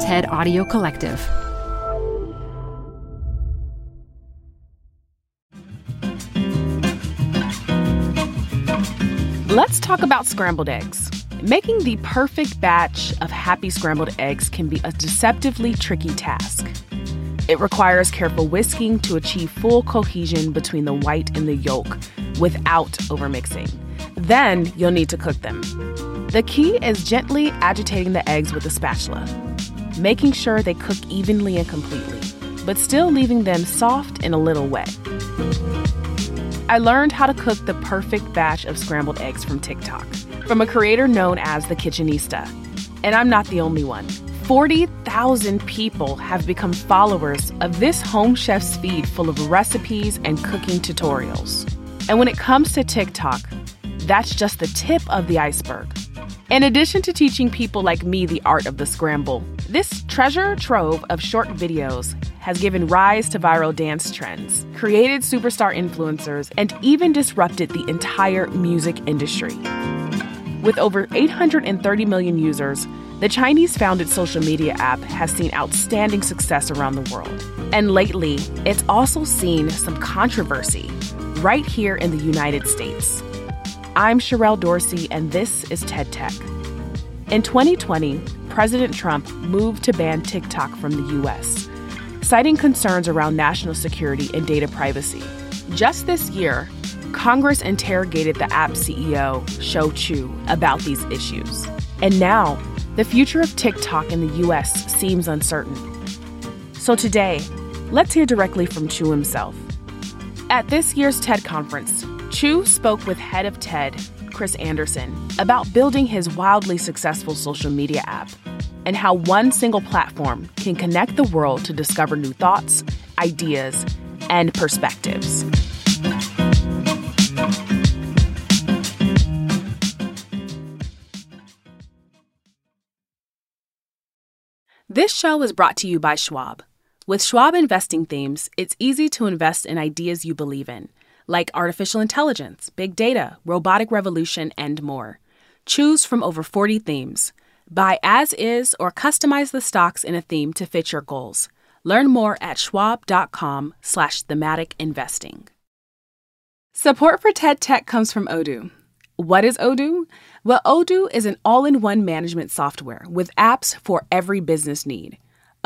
TED Audio Collective. Let's talk about scrambled eggs. Making the perfect batch of happy scrambled eggs can be a deceptively tricky task. It requires careful whisking to achieve full cohesion between the white and the yolk without overmixing. Then you'll need to cook them. The key is gently agitating the eggs with a spatula, making sure they cook evenly and completely, but still leaving them soft and a little wet. I learned how to cook the perfect batch of scrambled eggs from TikTok from a creator known as the Kitchenista. And I'm not the only one. 40,000 people have become followers of this home chef's feed full of recipes and cooking tutorials. And when it comes to TikTok, that's just the tip of the iceberg. In addition to teaching people like me the art of the scramble, this treasure trove of short videos has given rise to viral dance trends, created superstar influencers, and even disrupted the entire music industry. With over 830 million users, the Chinese founded social media app has seen outstanding success around the world. And lately, it's also seen some controversy right here in the United States. I'm Sherrell Dorsey, and this is TED Tech. In 2020, President Trump moved to ban TikTok from the US, citing concerns around national security and data privacy. Just this year, Congress interrogated the app CEO, Shou Chew, about these issues. And now, the future of TikTok in the US seems uncertain. So today, let's hear directly from Chew himself. At this year's TED conference, Chew spoke with head of TED, Chris Anderson, about building his wildly successful social media app and how one single platform can connect the world to discover new thoughts, ideas, and perspectives. This show is brought to you by Schwab. With Schwab investing themes, it's easy to invest in ideas you believe in like artificial intelligence, big data, robotic revolution, and more. Choose from over 40 themes. Buy as is or customize the stocks in a theme to fit your goals. Learn more at schwab.com slash thematic investing. Support for TED Tech comes from Odoo. What is Odoo? Well, Odoo is an all-in-one management software with apps for every business need.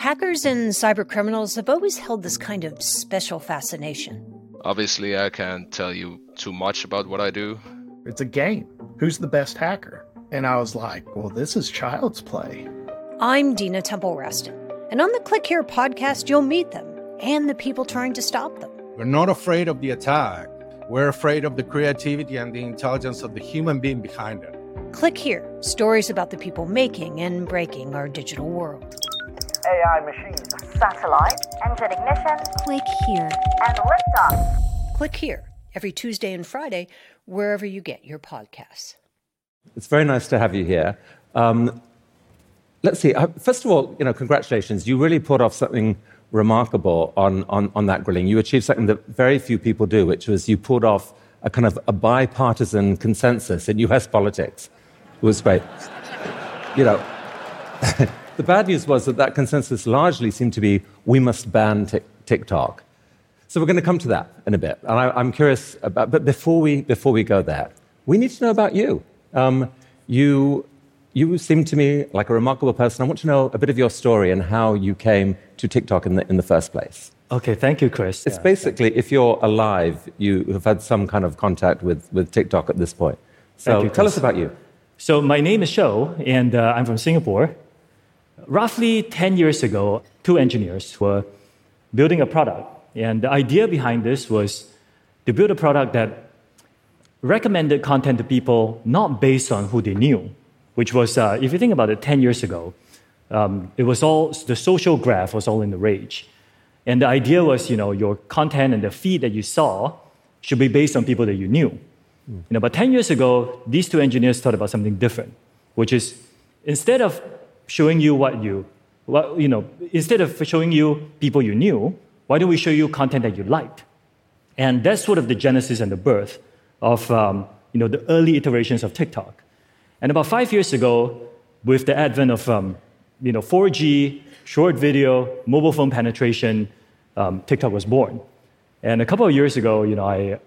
Hackers and cybercriminals have always held this kind of special fascination. Obviously, I can't tell you too much about what I do. It's a game. Who's the best hacker? And I was like, well, this is child's play. I'm Dina Temple Raston, and on the Click Here podcast, you'll meet them and the people trying to stop them. We're not afraid of the attack. We're afraid of the creativity and the intelligence of the human being behind it. Click Here stories about the people making and breaking our digital world. AI machines. Satellite. Engine ignition. Click here. And liftoff. Click here every Tuesday and Friday, wherever you get your podcasts. It's very nice to have you here. Um, let's see. Uh, first of all, you know, congratulations. You really put off something remarkable on, on, on that grilling. You achieved something that very few people do, which was you pulled off a kind of a bipartisan consensus in US politics. It was great. you know, the bad news was that that consensus largely seemed to be we must ban TikTok. So we're going to come to that in a bit. And I, am curious about, but before we, before we go there, we need to know about you. Um, you you seem to me like a remarkable person. I want to know a bit of your story and how you came to TikTok in the, in the first place. Okay, thank you, Chris. It's Yeah. basically, if you're alive, you have had some kind of contact with, with TikTok at this point. So you, tell us about you. So my name is Shou, and uh, I'm from Singapore. Roughly 10 years ago, two engineers were building a product. And the idea behind this was to build a product that recommended content to people not based on who they knew, which was, uh, if you think about it, 10 years ago, um, it was all, the social graph was all in the rage. And the idea was, you know, your content and the feed that you saw should be based on people that you knew. You know, but 10 years ago, these two engineers thought about something different, which is instead of showing you what you, what, you know, instead of showing you people you knew, why don't we show you content that you liked? And that's sort of the genesis and the birth of, um, you know, the early iterations of TikTok. And about five years ago, with the advent of, um, you know, 4G, short video, mobile phone penetration, um, TikTok was born. And a couple of years ago, you know, I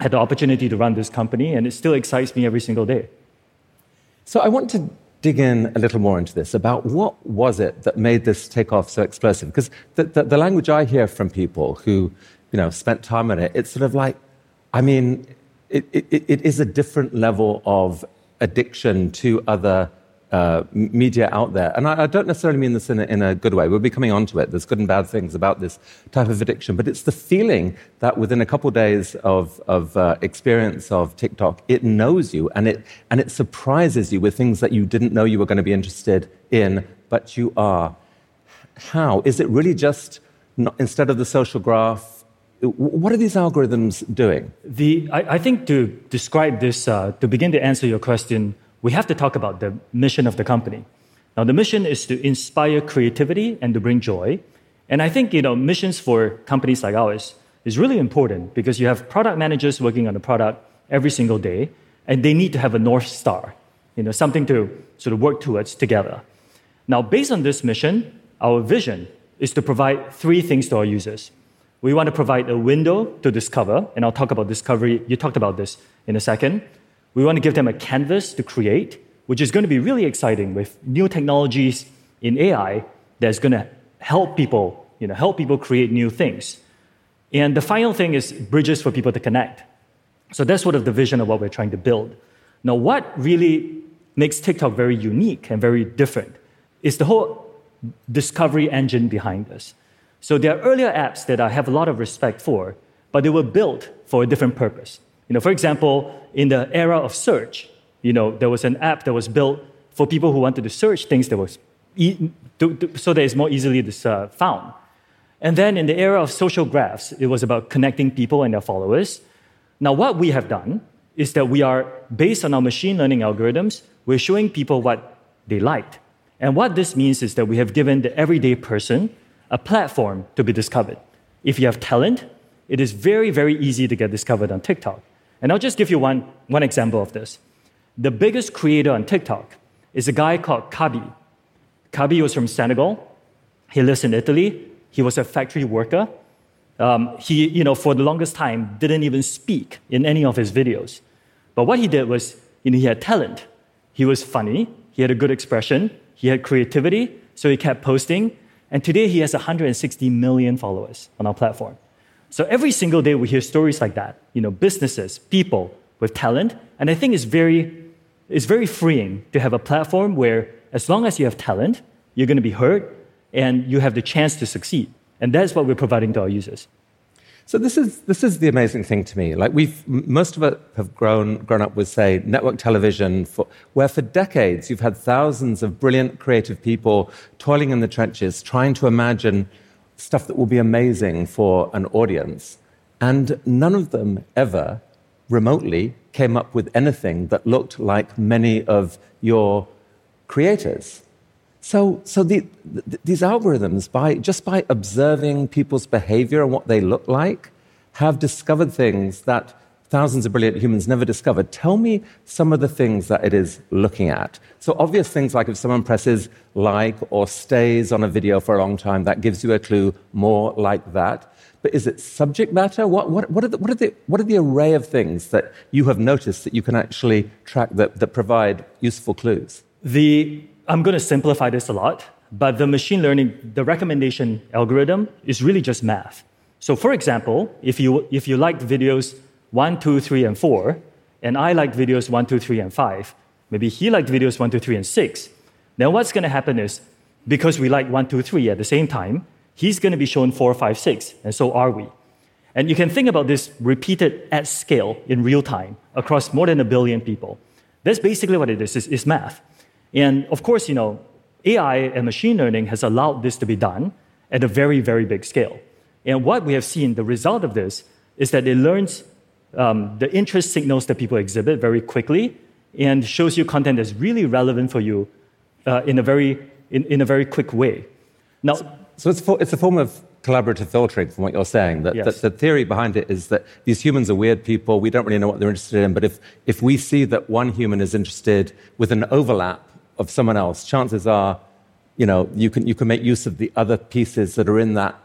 had the opportunity to run this company, and it still excites me every single day. So I want to dig in a little more into this about what was it that made this take off so explosive? Because the, the, the language I hear from people who, you know, spent time on it, it's sort of like, I mean, it, it, it is a different level of addiction to other uh, media out there. And I, I don't necessarily mean this in a, in a good way. We'll be coming on to it. There's good and bad things about this type of addiction. But it's the feeling that within a couple of days of, of uh, experience of TikTok, it knows you and it, and it surprises you with things that you didn't know you were going to be interested in, but you are. How? Is it really just, not, instead of the social graph, what are these algorithms doing? The, I, I think to describe this, uh, to begin to answer your question, we have to talk about the mission of the company. Now, the mission is to inspire creativity and to bring joy. And I think you know missions for companies like ours is really important because you have product managers working on the product every single day, and they need to have a north star, you know, something to sort of work towards together. Now, based on this mission, our vision is to provide three things to our users. We want to provide a window to discover, and I'll talk about discovery. You talked about this in a second. We want to give them a canvas to create, which is going to be really exciting with new technologies in AI that's going to help people, you know, help people create new things. And the final thing is bridges for people to connect. So that's sort of the vision of what we're trying to build. Now, what really makes TikTok very unique and very different is the whole discovery engine behind this. So there are earlier apps that I have a lot of respect for, but they were built for a different purpose. You know, for example, in the era of search, you know, there was an app that was built for people who wanted to search things that was e- to, to, so that it's more easily dis, uh, found. And then in the era of social graphs, it was about connecting people and their followers. Now, what we have done is that we are, based on our machine learning algorithms, we're showing people what they liked. And what this means is that we have given the everyday person a platform to be discovered. If you have talent, it is very, very easy to get discovered on TikTok. And I'll just give you one, one example of this. The biggest creator on TikTok is a guy called Khaby. Khaby was from Senegal. He lives in Italy. He was a factory worker. Um, he, you know, for the longest time, didn't even speak in any of his videos. But what he did was, you know, he had talent. He was funny. He had a good expression. He had creativity. So he kept posting. And today he has 160 million followers on our platform. So every single day we hear stories like that. You know, businesses, people with talent. And I think it's very, it's very freeing to have a platform where, as long as you have talent, you're going to be heard and you have the chance to succeed. And that's what we're providing to our users. So this is this is the amazing thing to me. Like we've most of us have grown grown up with say network television, for, where for decades you've had thousands of brilliant creative people toiling in the trenches, trying to imagine stuff that will be amazing for an audience, and none of them ever remotely came up with anything that looked like many of your creators. So, so the, th- these algorithms, by, just by observing people's behavior and what they look like, have discovered things that thousands of brilliant humans never discovered. Tell me some of the things that it is looking at. So, obvious things like if someone presses like or stays on a video for a long time, that gives you a clue more like that. But is it subject matter? What, what, what, are, the, what, are, the, what are the array of things that you have noticed that you can actually track that, that provide useful clues? The, I'm going to simplify this a lot, but the machine learning, the recommendation algorithm is really just math. So, for example, if you, if you liked videos one, two, three, and four, and I liked videos one, two, three, and five, maybe he liked videos one, two, three, and six, then what's going to happen is because we like one, two, three at the same time, he's going to be shown four, five, six, and so are we. And you can think about this repeated at scale in real time across more than a billion people. That's basically what it is, is, is math. And of course, you know, AI and machine learning has allowed this to be done at a very, very big scale. And what we have seen, the result of this, is that it learns um, the interest signals that people exhibit very quickly and shows you content that's really relevant for you uh, in, a very, in, in a very quick way. Now, so, so it's, for, it's a form of collaborative filtering from what you're saying. That, yes. that, the theory behind it is that these humans are weird people. We don't really know what they're interested in. But if, if we see that one human is interested with an overlap of someone else, chances are, you know, you can, you can make use of the other pieces that are in that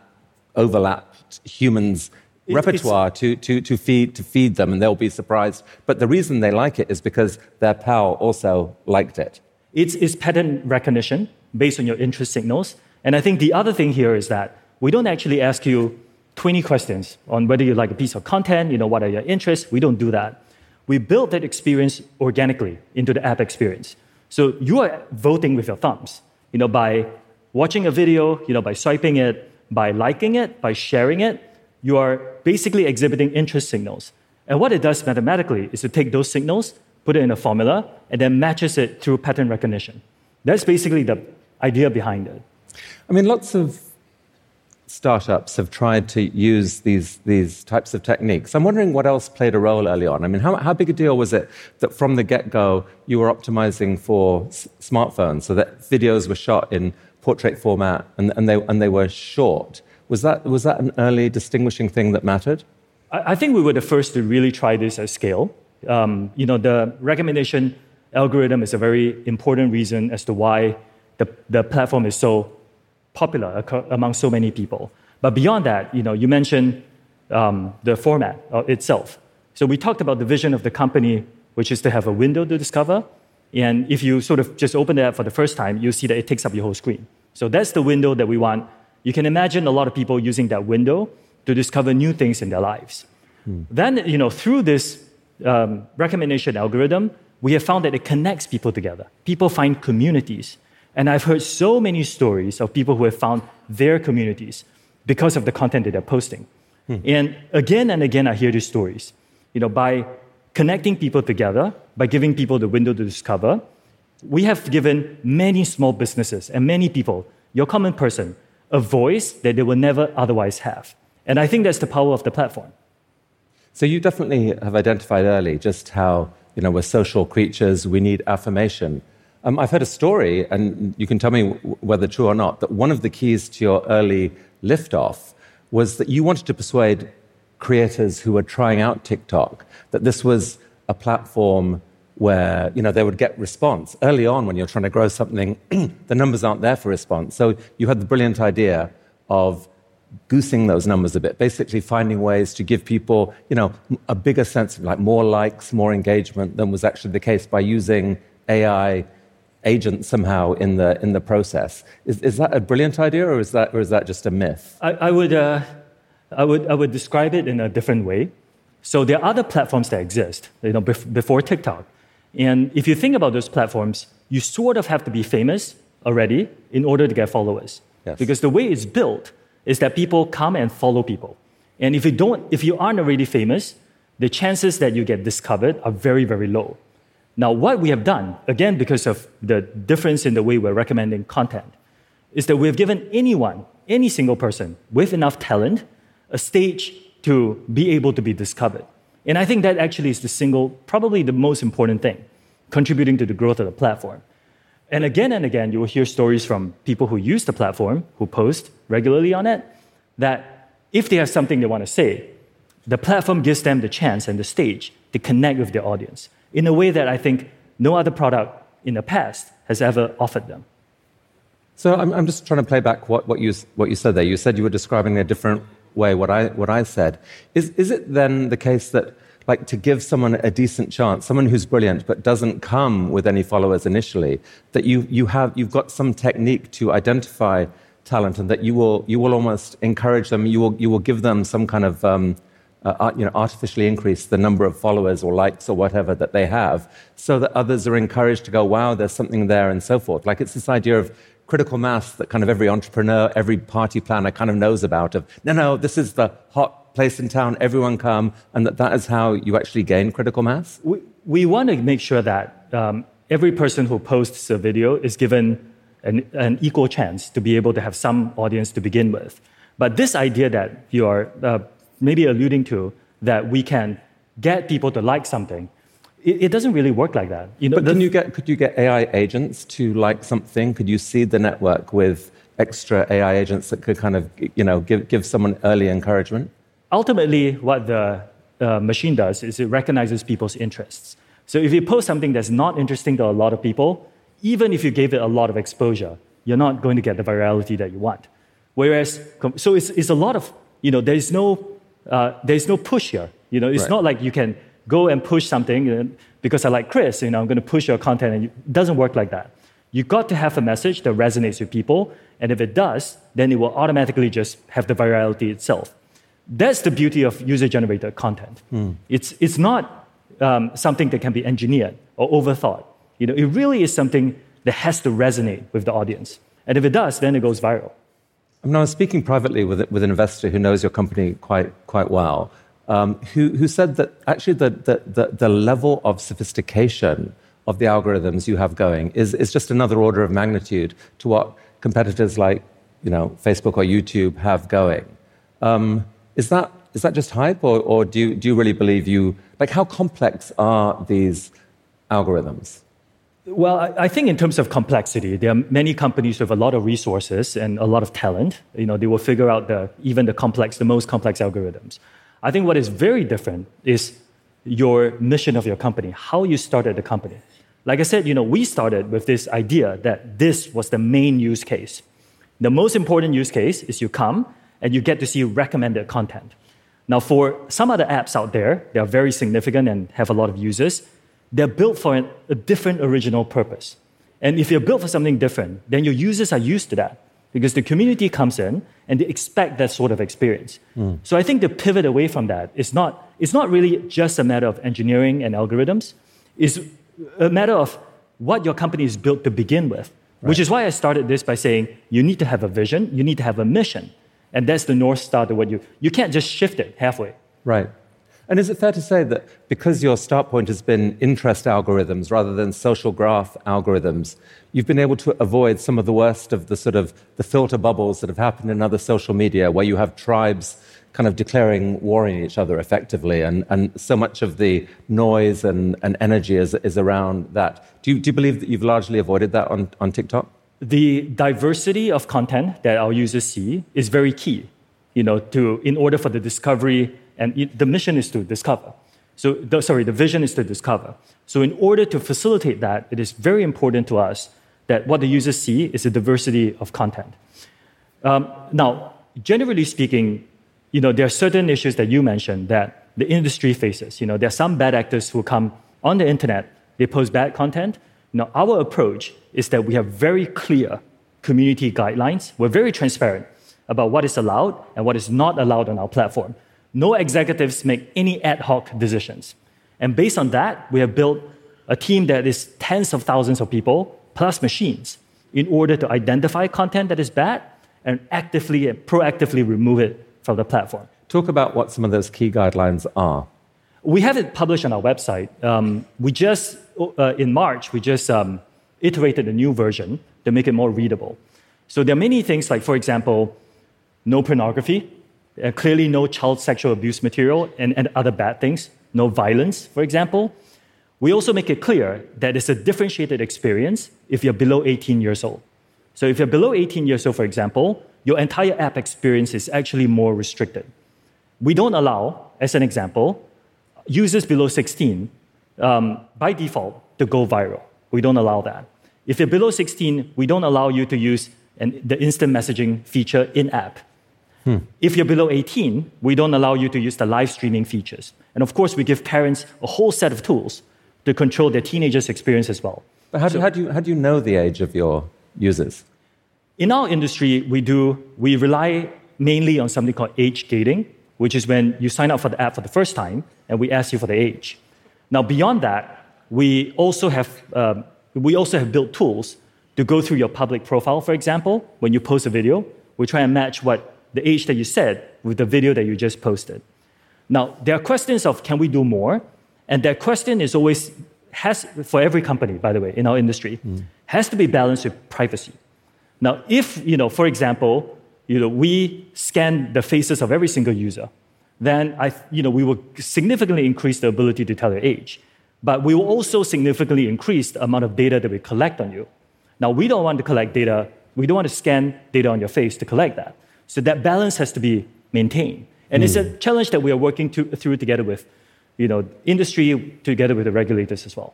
overlapped humans repertoire to, to, to, feed, to feed them, and they'll be surprised. But the reason they like it is because their pal also liked it. It's, it's pattern recognition based on your interest signals. And I think the other thing here is that we don't actually ask you 20 questions on whether you like a piece of content, you know, what are your interests. We don't do that. We build that experience organically into the app experience. So you are voting with your thumbs, you know, by watching a video, you know, by swiping it, by liking it, by sharing it, you are basically exhibiting interest signals. And what it does mathematically is to take those signals, put it in a formula, and then matches it through pattern recognition. That's basically the idea behind it. I mean, lots of startups have tried to use these, these types of techniques. I'm wondering what else played a role early on. I mean, how, how big a deal was it that from the get go you were optimizing for s- smartphones so that videos were shot in portrait format and, and, they, and they were short? Was that, was that an early distinguishing thing that mattered? I, I think we were the first to really try this at scale. Um, you know, the recommendation algorithm is a very important reason as to why the, the platform is so popular among so many people. But beyond that, you know, you mentioned um, the format uh, itself. So we talked about the vision of the company, which is to have a window to discover. And if you sort of just open that for the first time, you see that it takes up your whole screen. So that's the window that we want you can imagine a lot of people using that window to discover new things in their lives. Hmm. Then, you know, through this um, recommendation algorithm, we have found that it connects people together. People find communities. And I've heard so many stories of people who have found their communities because of the content that they're posting. Hmm. And again and again, I hear these stories. You know, by connecting people together, by giving people the window to discover, we have given many small businesses and many people, your common person, a voice that they will never otherwise have. And I think that's the power of the platform. So you definitely have identified early just how, you know, we're social creatures, we need affirmation. Um, I've heard a story, and you can tell me whether true or not, that one of the keys to your early liftoff was that you wanted to persuade creators who were trying out TikTok that this was a platform where you know they would get response. Early on when you're trying to grow something the numbers aren't there for response. So you had the brilliant idea of goosing those numbers a bit basically finding ways to give people you know a bigger sense of like more likes more engagement than was actually the case by using ai agents somehow in the in the process. Is, is that a brilliant idea or is that or is that just a myth? I, I would uh, I would I would describe it in a different way. So there are other platforms that exist you know before tiktok and if you think about those platforms, you sort of have to be famous already in order to get followers. Yes. Because the way it's built is that people come and follow people. And if you don't, if you aren't already famous, the chances that you get discovered are very, very low. Now, what we have done, again, because of the difference in the way we're recommending content, is that we've given anyone, any single person with enough talent, a stage to be able to be discovered. And I think that actually is the single, probably the most important thing, contributing to the growth of the platform. And again and again, you will hear stories from people who use the platform, who post regularly on it, that if they have something they want to say, the platform gives them the chance and the stage to connect with their audience in a way that I think no other product in the past has ever offered them. So I'm, I'm just trying to play back what, what, you, what you said there. You said you were describing a different way what I, what I said. Is, is it then the case that like to give someone a decent chance, someone who's brilliant but doesn't come with any followers initially, that you, you have, you've got some technique to identify talent and that you will, you will almost encourage them, you will, you will give them some kind of, um, uh, you know, artificially increase the number of followers or likes or whatever that they have so that others are encouraged to go, wow, there's something there and so forth. Like it's this idea of critical mass that kind of every entrepreneur, every party planner kind of knows about of, no, no, this is the hot place in town, everyone come, and that that is how you actually gain critical mass? We, we want to make sure that um, every person who posts a video is given an, an, equal chance to be able to have some audience to begin with. But this idea that you are uh, maybe alluding to, that we can get people to like something, it, it doesn't really work like that. You know, but can you get, could you get AI agents to like something? Could you seed the network with extra AI agents that could kind of, you know, give, give someone early encouragement? Ultimately, what the uh, machine does is it recognizes people's interests. So if you post something that's not interesting to a lot of people, even if you gave it a lot of exposure, you're not going to get the virality that you want. Whereas, so it's, it's a lot of, you know, there's no, uh, there's no push here. You know, it's right. not like you can go and push something uh, because I like Chris, you know, I'm going to push your content. And it doesn't work like that. You've got to have a message that resonates with people. And if it does, then it will automatically just have the virality itself. That's the beauty of user generated content. Mm. It's, it's not um, something that can be engineered or overthought. You know, it really is something that has to resonate with the audience. And if it does, then it goes viral. I, mean, I was speaking privately with, with an investor who knows your company quite, quite well um, who, who said that actually the, the, the, the, level of sophistication of the algorithms you have going is, is just another order of magnitude to what competitors like you know, Facebook or YouTube have going. Um, is, that, is that just hype, or, or do, you, do you really believe you? Like, how complex are these algorithms? Well, I think in terms of complexity, there are many companies with a lot of resources and a lot of talent. You know, they will figure out the, even the complex, the most complex algorithms. I think what is very different is your mission of your company, how you started the company. Like I said, you know, we started with this idea that this was the main use case. The most important use case is you come and you get to see recommended content. Now, for some other apps out there, they are very significant and have a lot of users. They're built for an, a different original purpose. And if you're built for something different, then your users are used to that because the community comes in and they expect that sort of experience. Mm. So I think the pivot away from that is not, it's not really just a matter of engineering and algorithms, it's a matter of what your company is built to begin with, right. which is why I started this by saying you need to have a vision, you need to have a mission. And that's the North Star to what you, you can't just shift it halfway. Right. And is it fair to say that because your start point has been interest algorithms rather than social graph algorithms, you've been able to avoid some of the worst of the sort of the filter bubbles that have happened in other social media where you have tribes kind of declaring war on each other effectively and, and so much of the noise and, and energy is, is around that. Do you, do you believe that you've largely avoided that on, on TikTok? The diversity of content that our users see is very key, you know, to, in order for the discovery and the mission is to discover. So, the, sorry, the vision is to discover. So, in order to facilitate that, it is very important to us that what the users see is a diversity of content. Um, now, generally speaking, you know, there are certain issues that you mentioned that the industry faces. You know, there are some bad actors who come on the internet, they post bad content. Now, our approach is that we have very clear community guidelines. We're very transparent about what is allowed and what is not allowed on our platform. No executives make any ad hoc decisions. And based on that, we have built a team that is tens of thousands of people plus machines in order to identify content that is bad and actively and proactively remove it from the platform. Talk about what some of those key guidelines are. We have it published on our website. Um, we just, uh, in March, we just um, iterated a new version to make it more readable. So there are many things like, for example, no pornography, uh, clearly no child sexual abuse material and, and other bad things, no violence, for example. We also make it clear that it's a differentiated experience if you're below 18 years old. So if you're below 18 years old, for example, your entire app experience is actually more restricted. We don't allow, as an example, users below 16 um, by default to go viral. We don't allow that. If you're below 16, we don't allow you to use an, the instant messaging feature in app If you're below 18, we don't allow you to use the live streaming features. And of course, we give parents a whole set of tools to control their teenagers' experience as well. But how, do, how, do you, how do you know the age of your users? In our industry, we do we rely mainly on something called age gating, which is when you sign up for the app for the first time and we ask you for the age. Now, beyond that, we also have um, we also have built tools to go through your public profile. For example, when you post a video, we try and match what the age that you said with the video that you just posted. Now, there are questions of can we do more? And that question is always has for every company, by the way, in our industry, has to be balanced with privacy. Now, if, you know, for example, you know, we scan the faces of every single user, then I, you know, we will significantly increase the ability to tell your age. But we will also significantly increase the amount of data that we collect on you. Now, we don't want to collect data, we don't want to scan data on your face to collect that. So that balance has to be maintained. And it's a hmm. challenge that we are working to, through together with you know, industry, together with the regulators as well.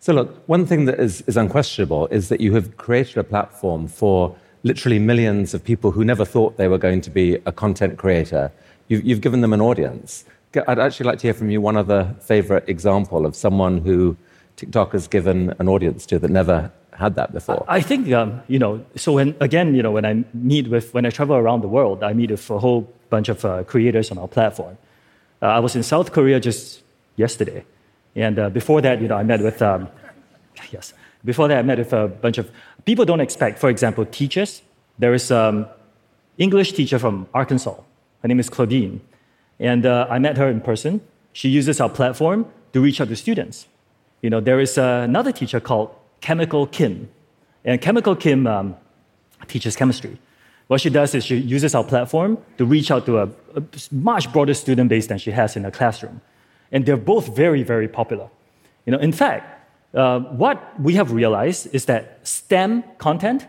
So, look, one thing that is, is unquestionable is that you have created a platform for literally millions of people who never thought they were going to be a content creator. You've, you've given them an audience. I'd actually like to hear from you one other favorite example of someone who TikTok has given an audience to that never had that before. I think, um, you know, so when, again, you know, when I meet with, when I travel around the world, I meet with a whole bunch of uh, creators on our platform. Uh, I was in South Korea just yesterday. And uh, before that, you know, I met with, um, yes, before that, I met with a bunch of people don't expect, for example, teachers. There is an um, English teacher from Arkansas. Her name is Claudine. And uh, I met her in person. She uses our platform to reach out to students. You know, there is uh, another teacher called Chemical Kim. And Chemical Kim um, teaches chemistry. What she does is she uses our platform to reach out to a, a much broader student base than she has in her classroom. And they're both very, very popular. You know, in fact, uh, what we have realized is that STEM content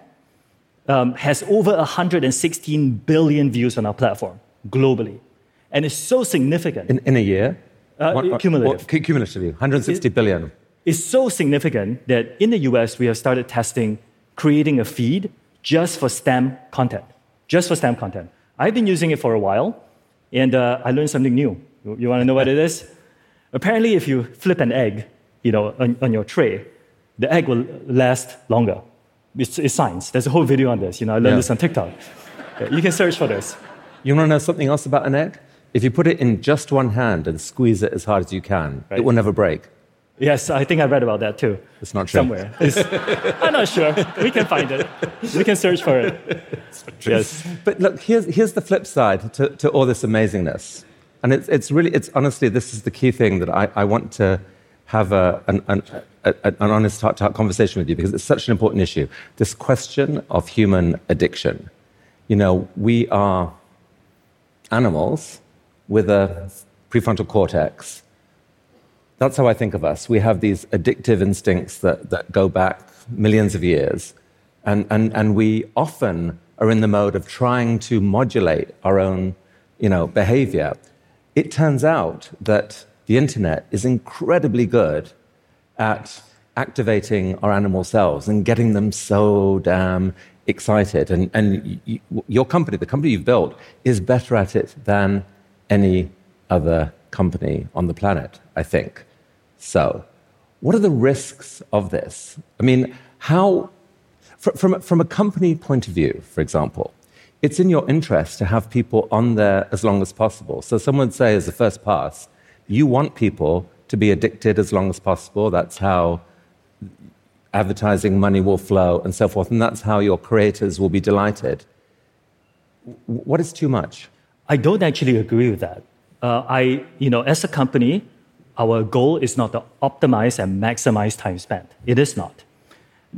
um, has over 116 billion views on our platform globally. And it's so significant. In, in a year? Uh, What- cumulative. what- cumulatively, 160 billion. It's so significant that in the US, we have started testing creating a feed just for STEM content. Just for STEM content. I've been using it for a while, and uh, I learned something new. You, you want to know what it is? Apparently, if you flip an egg, you know, on, on your tray, the egg will last longer. It's, it's science. There's a whole video on this. You know, I learned Yeah. this on TikTok. You can search for this. You want to know something else about an egg? If you put it in just one hand and squeeze it as hard as you can, Right. it will never break. Yes, I think I read about that too. It's not true. Somewhere. I'm not sure. We can find it. We can search for it. Yes. But look, here's, here's the flip side to, to all this amazingness. And it's, it's really, it's honestly, this is the key thing that I, I want to have a, an, an, a, an honest heart to heart conversation with you because it's such an important issue. This question of human addiction. You know, we are animals with a prefrontal cortex. That's how I think of us. We have these addictive instincts that, that go back millions of years. And, and, and we often are in the mode of trying to modulate our own you know, behavior. It turns out that the internet is incredibly good at activating our animal selves and getting them so damn excited. And, and y- y- your company, the company you've built, is better at it than any other company on the planet, I think. So, what are the risks of this? I mean, how, fr- from, from a company point of view, for example, it's in your interest to have people on there as long as possible. So, someone say, as a first pass, you want people to be addicted as long as possible. That's how advertising money will flow and so forth. And that's how your creators will be delighted. What is too much? I don't actually agree with that. Uh, I, you know, as a company, our goal is not to optimize and maximize time spent. It is not.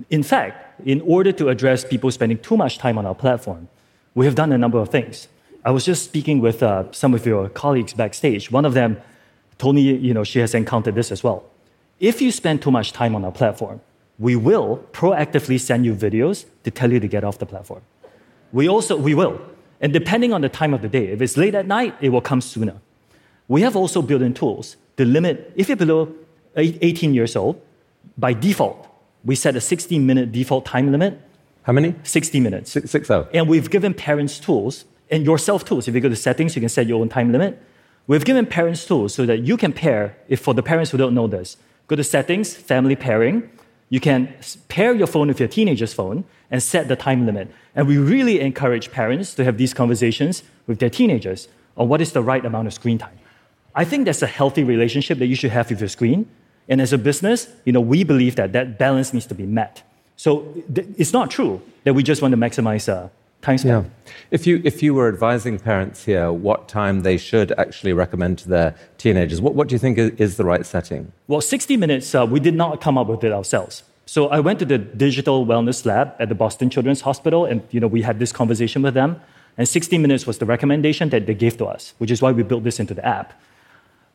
In fact, in order to address people spending too much time on our platform, we have done a number of things. I was just speaking with uh, some of your colleagues backstage. One of them told me, you know, she has encountered this as well. If you spend too much time on our platform, we will proactively send you videos to tell you to get off the platform. We also, we will. And depending on the time of the day, if it's late at night, it will come sooner. We have also built in tools to limit, if you're below 18 years old, by default, we set a 60 minute default time limit, How many? 60 minutes. Six hours. Oh. And we've given parents tools and yourself tools. If you go to settings, you can set your own time limit. We've given parents tools so that you can pair, if for the parents who don't know this, go to settings, family pairing. You can pair your phone with your teenager's phone and set the time limit. And we really encourage parents to have these conversations with their teenagers on what is the right amount of screen time. I think that's a healthy relationship that you should have with your screen. And as a business, you know, we believe that that balance needs to be met. So it's not true that we just want to maximize uh, time spent. Yeah. If you, if you were advising parents here what time they should actually recommend to their teenagers, what, what do you think is, is the right setting? Well, 60 minutes, uh, we did not come up with it ourselves. So I went to the digital wellness lab at the Boston Children's Hospital, and you know, we had this conversation with them. And 60 minutes was the recommendation that they gave to us, which is why we built this into the app.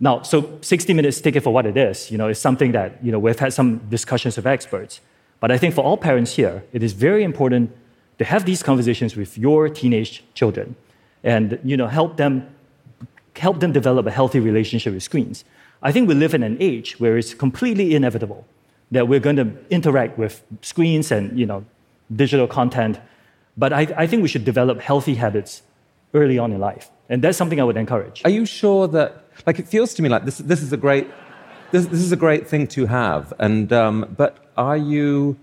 Now, so 60 minutes, take it for what it is. You know, it's something that you know we've had some discussions with experts. But I think for all parents here, it is very important to have these conversations with your teenage children, and you know, help them help them develop a healthy relationship with screens. I think we live in an age where it's completely inevitable that we're going to interact with screens and you know, digital content. But I, I think we should develop healthy habits early on in life. And that's something I would encourage. Are you sure that, like, it feels to me like this, this is a great, this, this is a great thing to have. And, um, but are you,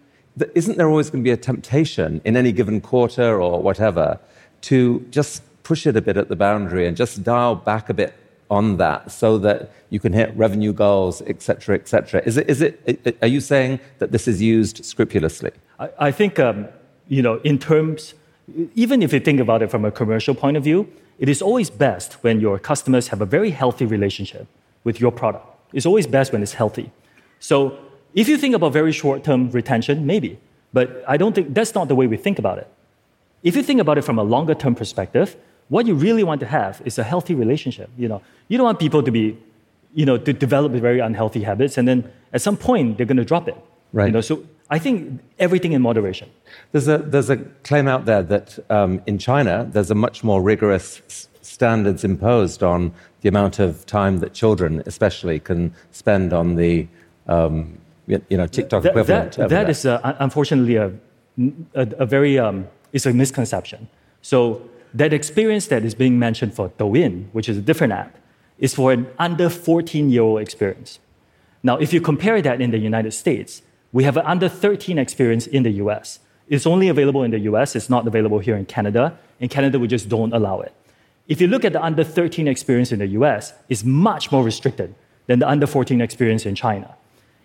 isn't there always going to be a temptation in any given quarter or whatever to just push it a bit at the boundary and just dial back a bit on that so that you can hit revenue goals, et cetera, et cetera? Is it, is it, are you saying that this is used scrupulously? I, I think, um, you know, in terms, even if you think about it from a commercial point of view, it is always best when your customers have a very healthy relationship with your product. It's always best when it's healthy. So if you think about very short term retention, maybe. But I don't think that's not the way we think about it. If you think about it from a longer term perspective, what you really want to have is a healthy relationship. You know, you don't want people to be, you know, to develop very unhealthy habits, and then at some point they're going to drop it. Right. You know, so I think everything in moderation. There's a there's a claim out there that um, in China there's a much more rigorous s- standards imposed on the amount of time that children, especially, can spend on the um, you know TikTok that, equivalent. That, that is uh, unfortunately a, a, a very um, it's a misconception. So that experience that is being mentioned for Douyin, which is a different app, is for an under 14 year old experience. Now, if you compare that in the United States, we have an under 13 experience in the US. It's only available in the US, it's not available here in Canada. In Canada, we just don't allow it. If you look at the under 13 experience in the US, it's much more restricted than the under 14 experience in China.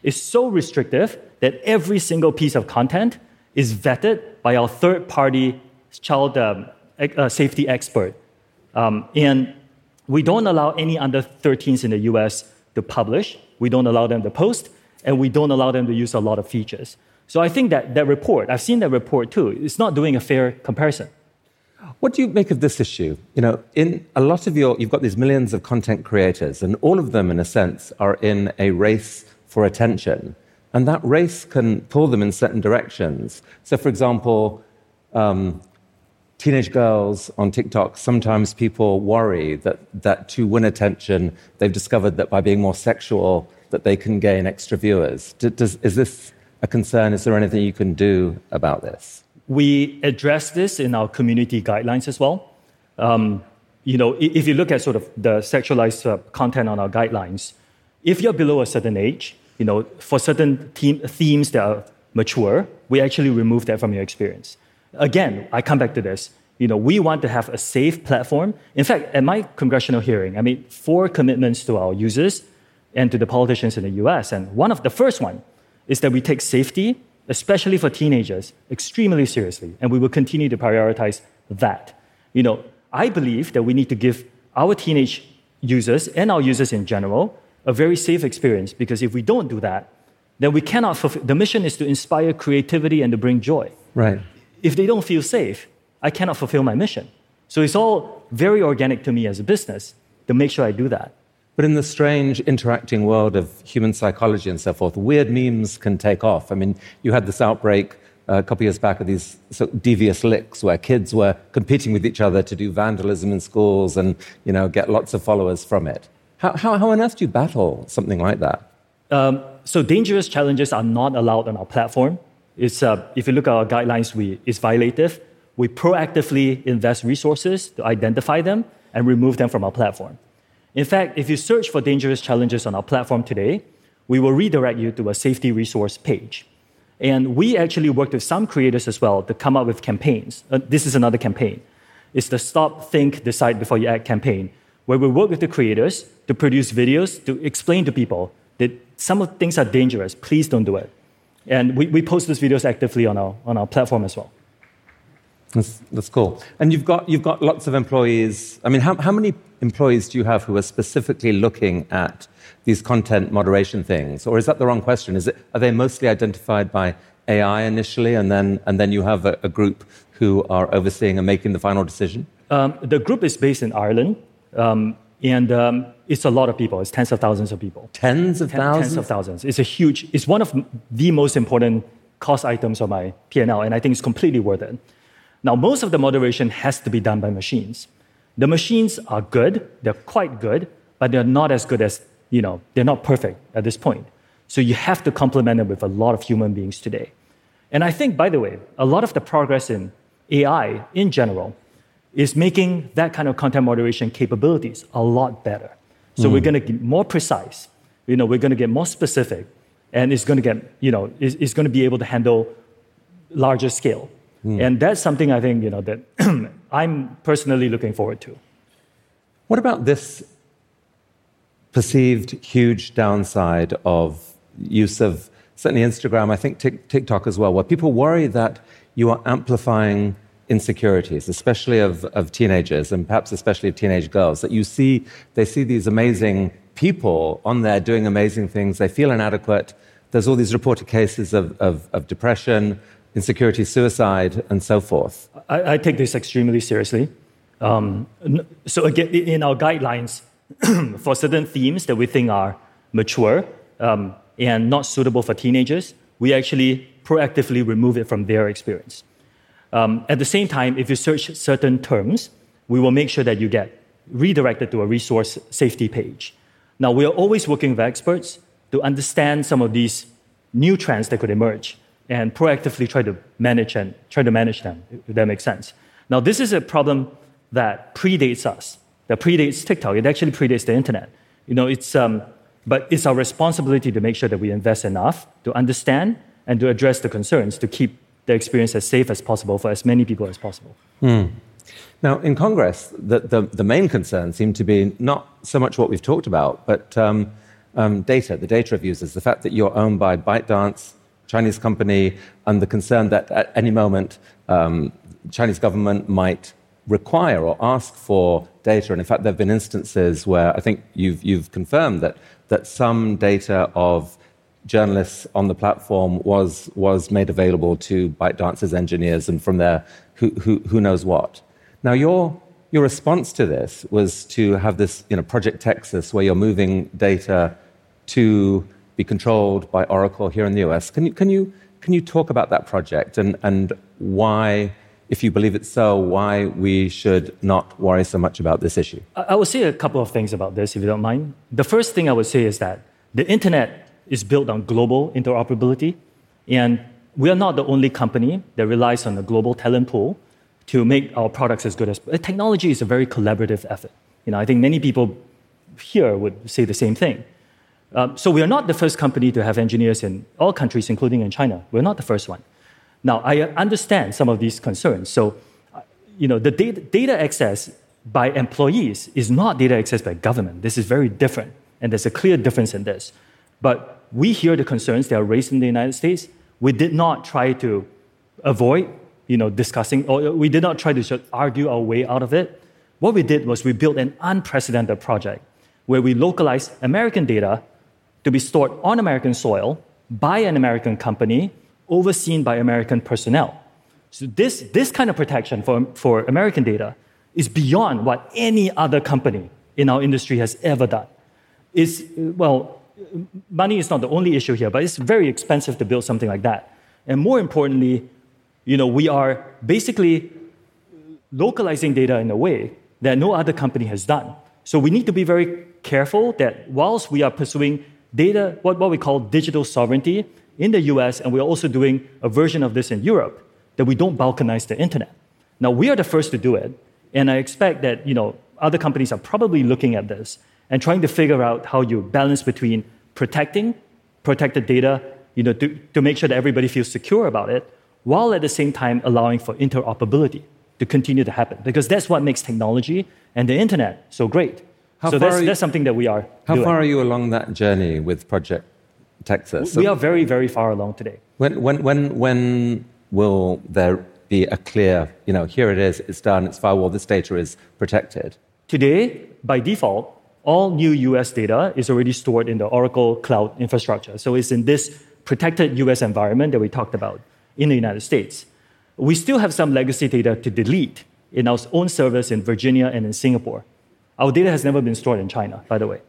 It's so restrictive that every single piece of content is vetted by our third party child um, uh, safety expert. Um, and we don't allow any under 13s in the US to publish, we don't allow them to post, and we don't allow them to use a lot of features. So I think that that report, I've seen that report too, it's not doing a fair comparison. What do you make of this issue? You know, in a lot of your, you've got these millions of content creators, and all of them, in a sense, are in a race for attention. And that race can pull them in certain directions. So, for example, um, teenage girls on TikTok, sometimes people worry that, that to win attention, they've discovered that by being more sexual, that they can gain extra viewers. Does, is this a concern? Is there anything you can do about this? We address this in our community guidelines as well. Um, you know, if you look at sort of the sexualized uh, content on our guidelines, if you're below a certain age, you know, for certain theme, themes that are mature, we actually remove that from your experience. Again, I come back to this. You know, we want to have a safe platform. In fact, at my congressional hearing, I made four commitments to our users and to the politicians in the US. And one of the first one is that we take safety, especially for teenagers, extremely seriously. And we will continue to prioritize that. You know, I believe that we need to give our teenage users and our users in general a very safe experience because if we don't do that, then we cannot fulfill. The mission is to inspire creativity and to bring joy. Right. If they don't feel safe, I cannot fulfill my mission. So it's all very organic to me as a business to make sure I do that. But in the strange interacting world of human psychology and so forth, weird memes can take off. I mean, you had this outbreak uh, a couple of years back of these sort of devious licks where kids were competing with each other to do vandalism in schools and you know get lots of followers from it. How, how, how on earth do you battle something like that? Um, so dangerous challenges are not allowed on our platform. It's, uh, if you look at our guidelines, we, it's violative. we proactively invest resources to identify them and remove them from our platform. In fact, if you search for dangerous challenges on our platform today, we will redirect you to a safety resource page. And we actually worked with some creators as well to come up with campaigns. Uh, this is another campaign. It's the Stop, Think, Decide Before You Act campaign, where we work with the creators to produce videos to explain to people that some of things are dangerous. Please don't do it. And we, we post those videos actively on our, on our platform as well. That's, that's cool. And you've got, you've got lots of employees. I mean, how, how many employees do you have who are specifically looking at these content moderation things? Or is that the wrong question? Is it, are they mostly identified by AI initially, and then, and then you have a, a group who are overseeing and making the final decision? Um, the group is based in Ireland, um, and um, it's a lot of people. It's tens of thousands of people. Tens of Ten- thousands? Tens of thousands. It's a huge. It's one of the most important cost items of my P&L, and I think it's completely worth it. Now, most of the moderation has to be done by machines. The machines are good. They're quite good, but they're not as good as you know. They're not perfect at this point. So you have to complement them with a lot of human beings today. And I think, by the way, a lot of the progress in AI in general is making that kind of content moderation capabilities a lot better. So Mm. we're going to get more precise. You know, we're going to get more specific, and it's going to get, you know, it's, it's going to be able to handle larger scale. Mm. And that's something I think, you know, that I'm personally looking forward to. What about this perceived huge downside of use of certainly Instagram, I think TikTok as well, where people worry that you are amplifying insecurities, especially of, of teenagers and perhaps especially of teenage girls, that you see, they see these amazing people on there doing amazing things, they feel inadequate. There's all these reported cases of, of, of depression, insecurity, suicide, and so forth. I, I take this extremely seriously. Um, so again, in our guidelines, for certain themes that we think are mature um, and not suitable for teenagers, we actually proactively remove it from their experience. Um, at the same time, if you search certain terms, we will make sure that you get redirected to a resource safety page. Now, we are always working with experts to understand some of these new trends that could emerge and proactively try to manage and try to manage them, if that makes sense. Now, this is a problem that predates us, that predates TikTok. It actually predates the internet. You know, it's, um, but it's our responsibility to make sure that we invest enough to understand and to address the concerns to keep the experience as safe as possible for as many people as possible. Hmm. Now, in Congress, the, the, the, main concern seemed to be not so much what we've talked about, but um, um, data, the data of users, the fact that you're owned by ByteDance, Chinese company, and the concern that at any moment um, Chinese government might require or ask for data. And in fact, there have been instances where I think you've, you've confirmed that, that some data of journalists on the platform was, was made available to ByteDance's engineers, and from there, who, who, who knows what. Now, your, your response to this was to have this you know, Project Texas, where you're moving data to be controlled by Oracle here in the US. Can you, can you, can you talk about that project and, and why, if you believe it so, why we should not worry so much about this issue? I, will say a couple of things about this, if you don't mind. The first thing I would say is that the internet is built on global interoperability, and we are not the only company that relies on a global talent pool to make our products as good as. Technology is a very collaborative effort. You know, I think many people here would say the same thing. Um, so we are not the first company to have engineers in all countries, including in China. We're not the first one. Now, I understand some of these concerns. So, you know, the data, data access by employees is not data access by government. This is very different, and there's a clear difference in this. But we hear the concerns that are raised in the United States. We did not try to avoid, you know, discussing, or we did not try to argue our way out of it. What we did was we built an unprecedented project where we localized American data to be stored on American soil by an American company, overseen by American personnel. So this, this kind of protection for, for American data is beyond what any other company in our industry has ever done. It's, well, money is not the only issue here, but it's very expensive to build something like that. And more importantly, you know, we are basically localizing data in a way that no other company has done. So we need to be very careful that whilst we are pursuing data, what, what we call digital sovereignty in the US, and we're also doing a version of this in Europe, that we don't balkanize the internet. Now, we are the first to do it, and I expect that you know, other companies are probably looking at this and trying to figure out how you balance between protecting protected data, you know, to, to make sure that everybody feels secure about it, while at the same time allowing for interoperability to continue to happen. Because that's what makes technology and the internet so great. How so that's, you- that's something that we are How doing. far are you along that journey with Project Texas? we are very, very far along today. When, when, when, when will there be a clear, you know, here it is, it's done, it's firewall, this data is protected? Today, by default, all new US data is already stored in the Oracle Cloud infrastructure. So it's in this protected US environment that we talked about in the United States. We still have some legacy data to delete in our own servers in Virginia and in Singapore. Our data has never been stored in China, by the way.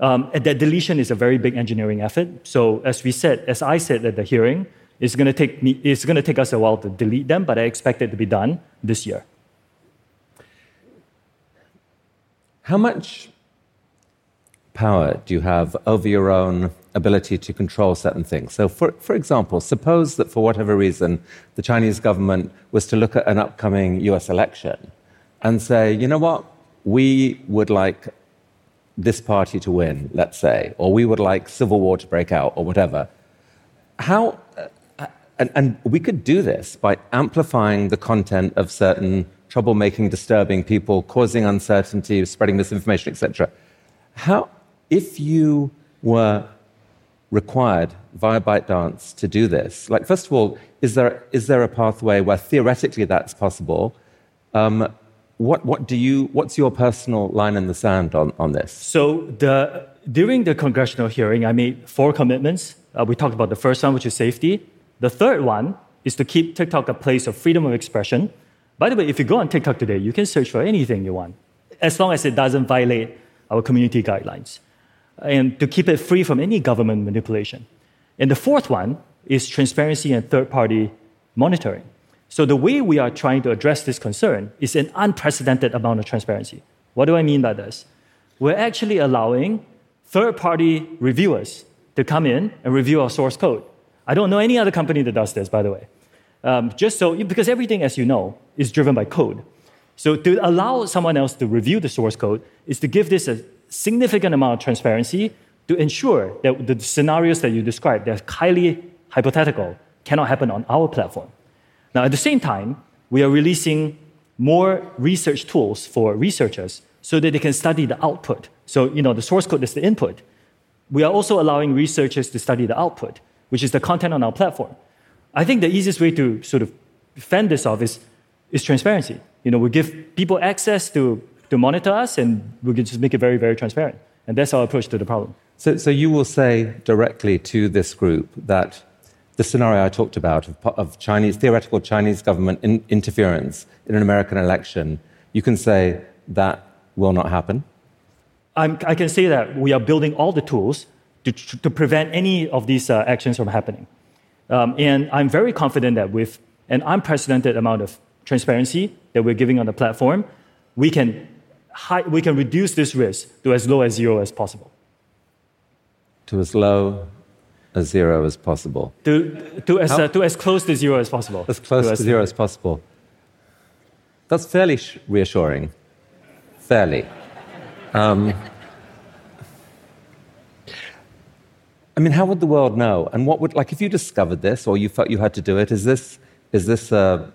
Um, that deletion is a very big engineering effort. So as we said, as I said at the hearing, it's going to take me, it's going to take us a while to delete them, but I expect it to be done this year. How much power do you have over your own ability to control certain things? So, for, for example, suppose that for whatever reason the Chinese government was to look at an upcoming US election and say, you know what, we would like this party to win, let's say, or we would like civil war to break out, or whatever. How, uh, and, and we could do this by amplifying the content of certain troublemaking, disturbing people, causing uncertainty, spreading misinformation, etc. How, if you were required via ByteDance to do this, like first of all, is there is there a pathway where theoretically that's possible? Um, what what do you what's your personal line in the sand on, on this? So the, during the congressional hearing, I made four commitments. Uh, we talked about the first one, which is safety. The third one is to keep TikTok a place of freedom of expression. By the way, if you go on TikTok today, you can search for anything you want, as long as it doesn't violate our community guidelines, and to keep it free from any government manipulation. And the fourth one is transparency and third-party monitoring. So the way we are trying to address this concern is an unprecedented amount of transparency. What do I mean by this? We're actually allowing third-party reviewers to come in and review our source code. I don't know any other company that does this, by the way. Um, just so, because everything, as you know, is driven by code. So to allow someone else to review the source code is to give this a significant amount of transparency to ensure that the scenarios that you described, they're highly hypothetical, cannot happen on our platform. Now, at the same time, we are releasing more research tools for researchers so that they can study the output. So, you know, the source code is the input. We are also allowing researchers to study the output, which is the content on our platform. I think the easiest way to sort of fend this off is, is transparency. You know, we give people access to, to monitor us, and we can just make it very, very transparent. And that's our approach to the problem. So, so you will say directly to this group that the scenario I talked about of, of Chinese theoretical Chinese government in, interference in an American election, you can say that will not happen. I'm, I can say that we are building all the tools to, to prevent any of these uh, actions from happening. Um, and I'm very confident that with an unprecedented amount of transparency that we're giving on the platform, we can, hi- we can reduce this risk to as low as zero as possible. To as low as zero as possible. To, to, as, uh, to as close to zero as possible. As close to as- zero as possible. That's fairly sh- reassuring. Fairly. Um, I mean, how would the world know? And what would, like, if you discovered this or you felt you had to do it, is this, is this a,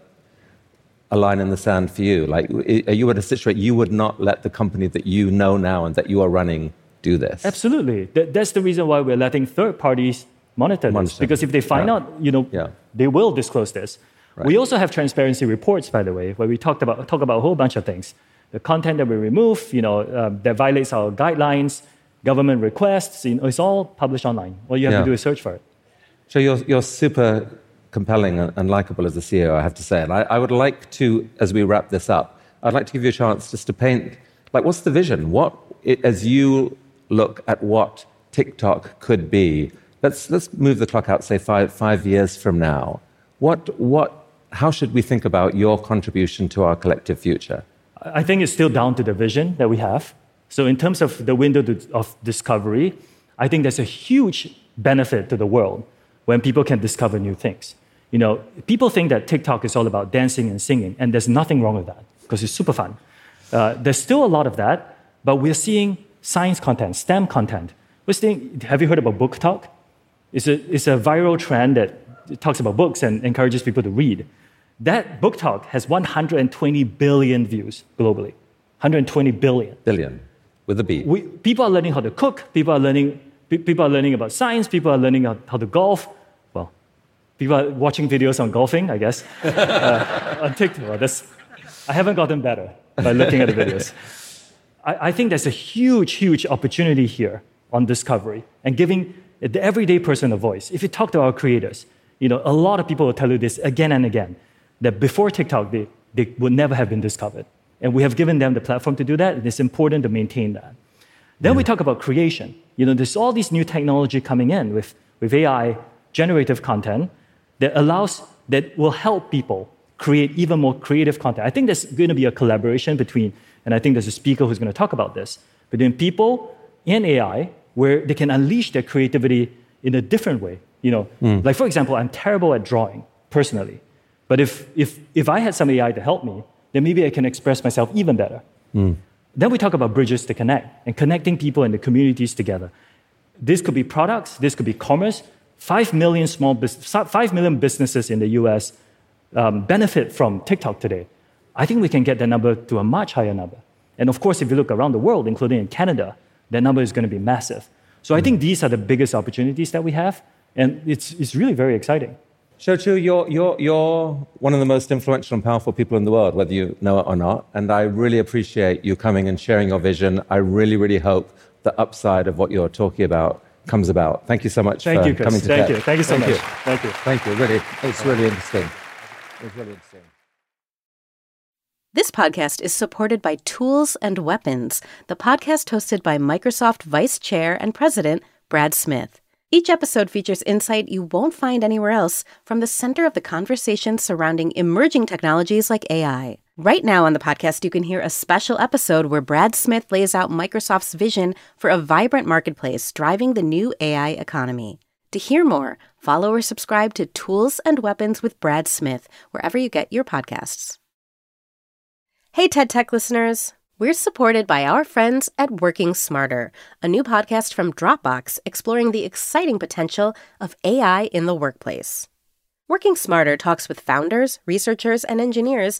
a line in the sand for you? Like, are you at a situation you would not let the company that you know now and that you are running do this? Absolutely. That, that's the reason why we're letting third parties monitor this. Because if they find Yeah. out, you know, Yeah. they will disclose this. Right. We also have transparency reports, by the way, where we talked about, talk about a whole bunch of things. The content that we remove, you know, um, that violates our guidelines, government requests, you know, it's all published online. All you have Yeah. to do is search for it. So you're, you're super compelling and, likable as a CEO, I have to say. And I, I would like to, as we wrap this up, I'd like to give you a chance just to paint, like, what's the vision? What, as you look at what TikTok could be, let's, let's move the clock out, say, five, five years from now. What, what, how should we think about your contribution to our collective future? I think it's still down to the vision that we have. So, in terms of the window of discovery, I think there's a huge benefit to the world when people can discover new things. You know, people think that TikTok is all about dancing and singing, and there's nothing wrong with that because it's super fun. Uh, there's still a lot of that, but we're seeing science content, STEM content. We're seeing, have you heard about BookTok? It's a, it's a viral trend that talks about books and encourages people to read. That BookTok has 120 billion views globally. 120 billion. Billion, with a B. We, people are learning how to cook. People are learning. People are learning about science. People are learning how, how to golf. People are watching videos on golfing. I guess uh, on TikTok. That's, I haven't gotten better by looking at the videos. I, I think there's a huge, huge opportunity here on discovery and giving the everyday person a voice. If you talk to our creators, you know, a lot of people will tell you this again and again that before TikTok, they, they would never have been discovered. And we have given them the platform to do that, and it's important to maintain that. Then we talk about creation. You know, there's all these new technology coming in with, with AI, generative content that allows, that will help people create even more creative content. I think there's going to be a collaboration between, and I think there's a speaker who's going to talk about this, between people and AI, where they can unleash their creativity in a different way. You know, hmm. like for example, I'm terrible at drawing personally. But if, if, if I had some AI to help me, then maybe I can express myself even better. Hmm. Then we talk about bridges to connect and connecting people and the communities together. This could be products, this could be commerce. Five million small bus- five million businesses in the US um, benefit from TikTok today. I think we can get that number to a much higher number. And of course, if you look around the world, including in Canada, that number is going to be massive. So I think these are the biggest opportunities that we have, and it's, it's really very exciting. Shou Chew, you're, you're, you're one of the most influential and powerful people in the world, whether you know it or not. And I really appreciate you coming and sharing your vision. I really, really hope the upside of what you're talking about comes about. Thank you so much Thank for you, Chris. coming to Thank TED. you. Thank you so much. You. Thank you. Thank you. Really, it's really interesting. It's really interesting. This podcast is supported by Tools and Weapons, the podcast hosted by Microsoft Vice Chair and President Brad Smith. Each episode features insight you won't find anywhere else from the center of the conversation surrounding emerging technologies like AI. Right now on the podcast, you can hear a special episode where Brad Smith lays out Microsoft's vision for a vibrant marketplace driving the new AI economy. To hear more, follow or subscribe to Tools and Weapons with Brad Smith wherever you get your podcasts. Hey, TED Tech listeners. We're supported by our friends at Working Smarter, a new podcast from Dropbox exploring the exciting potential of AI in the workplace. Working Smarter talks with founders, researchers, and engineers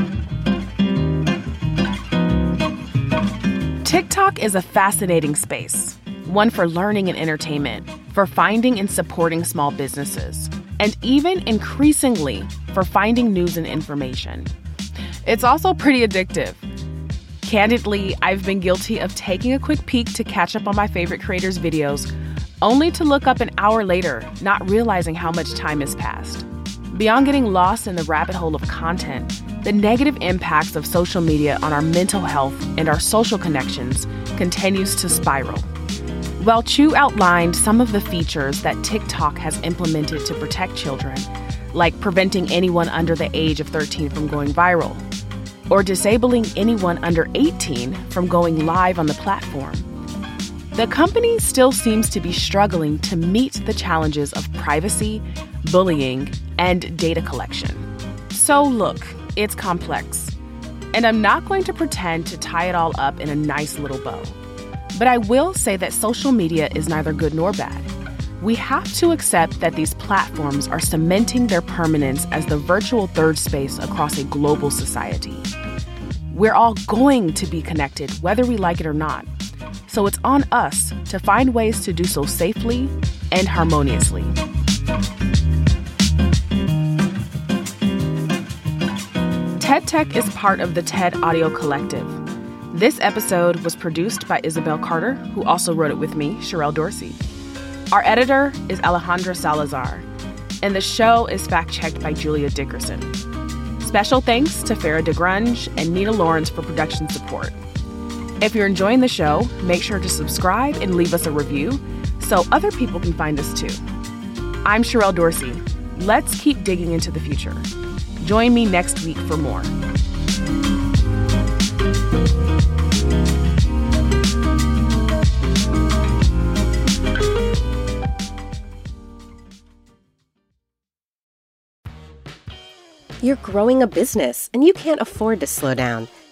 TikTok is a fascinating space, one for learning and entertainment, for finding and supporting small businesses, and even increasingly for finding news and information. It's also pretty addictive. Candidly, I've been guilty of taking a quick peek to catch up on my favorite creators' videos, only to look up an hour later, not realizing how much time has passed. Beyond getting lost in the rabbit hole of content, the negative impacts of social media on our mental health and our social connections continues to spiral. While Chew outlined some of the features that TikTok has implemented to protect children, like preventing anyone under the age of 13 from going viral, or disabling anyone under 18 from going live on the platform, the company still seems to be struggling to meet the challenges of privacy, bullying, and data collection. So, look, it's complex. And I'm not going to pretend to tie it all up in a nice little bow. But I will say that social media is neither good nor bad. We have to accept that these platforms are cementing their permanence as the virtual third space across a global society. We're all going to be connected, whether we like it or not. So it's on us to find ways to do so safely and harmoniously. TED Tech is part of the TED Audio Collective. This episode was produced by Isabel Carter, who also wrote it with me, Sherrell Dorsey. Our editor is Alejandra Salazar, and the show is fact checked by Julia Dickerson. Special thanks to Farrah DeGrunwald and Nina Lawrence for production support. If you're enjoying the show, make sure to subscribe and leave us a review so other people can find us too. I'm Sherrell Dorsey. Let's keep digging into the future. Join me next week for more. You're growing a business and you can't afford to slow down.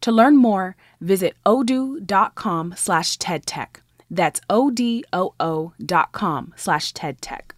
To learn more, visit odoo.com slash tedtech. That's O-D-O-O dot com slash tedtech.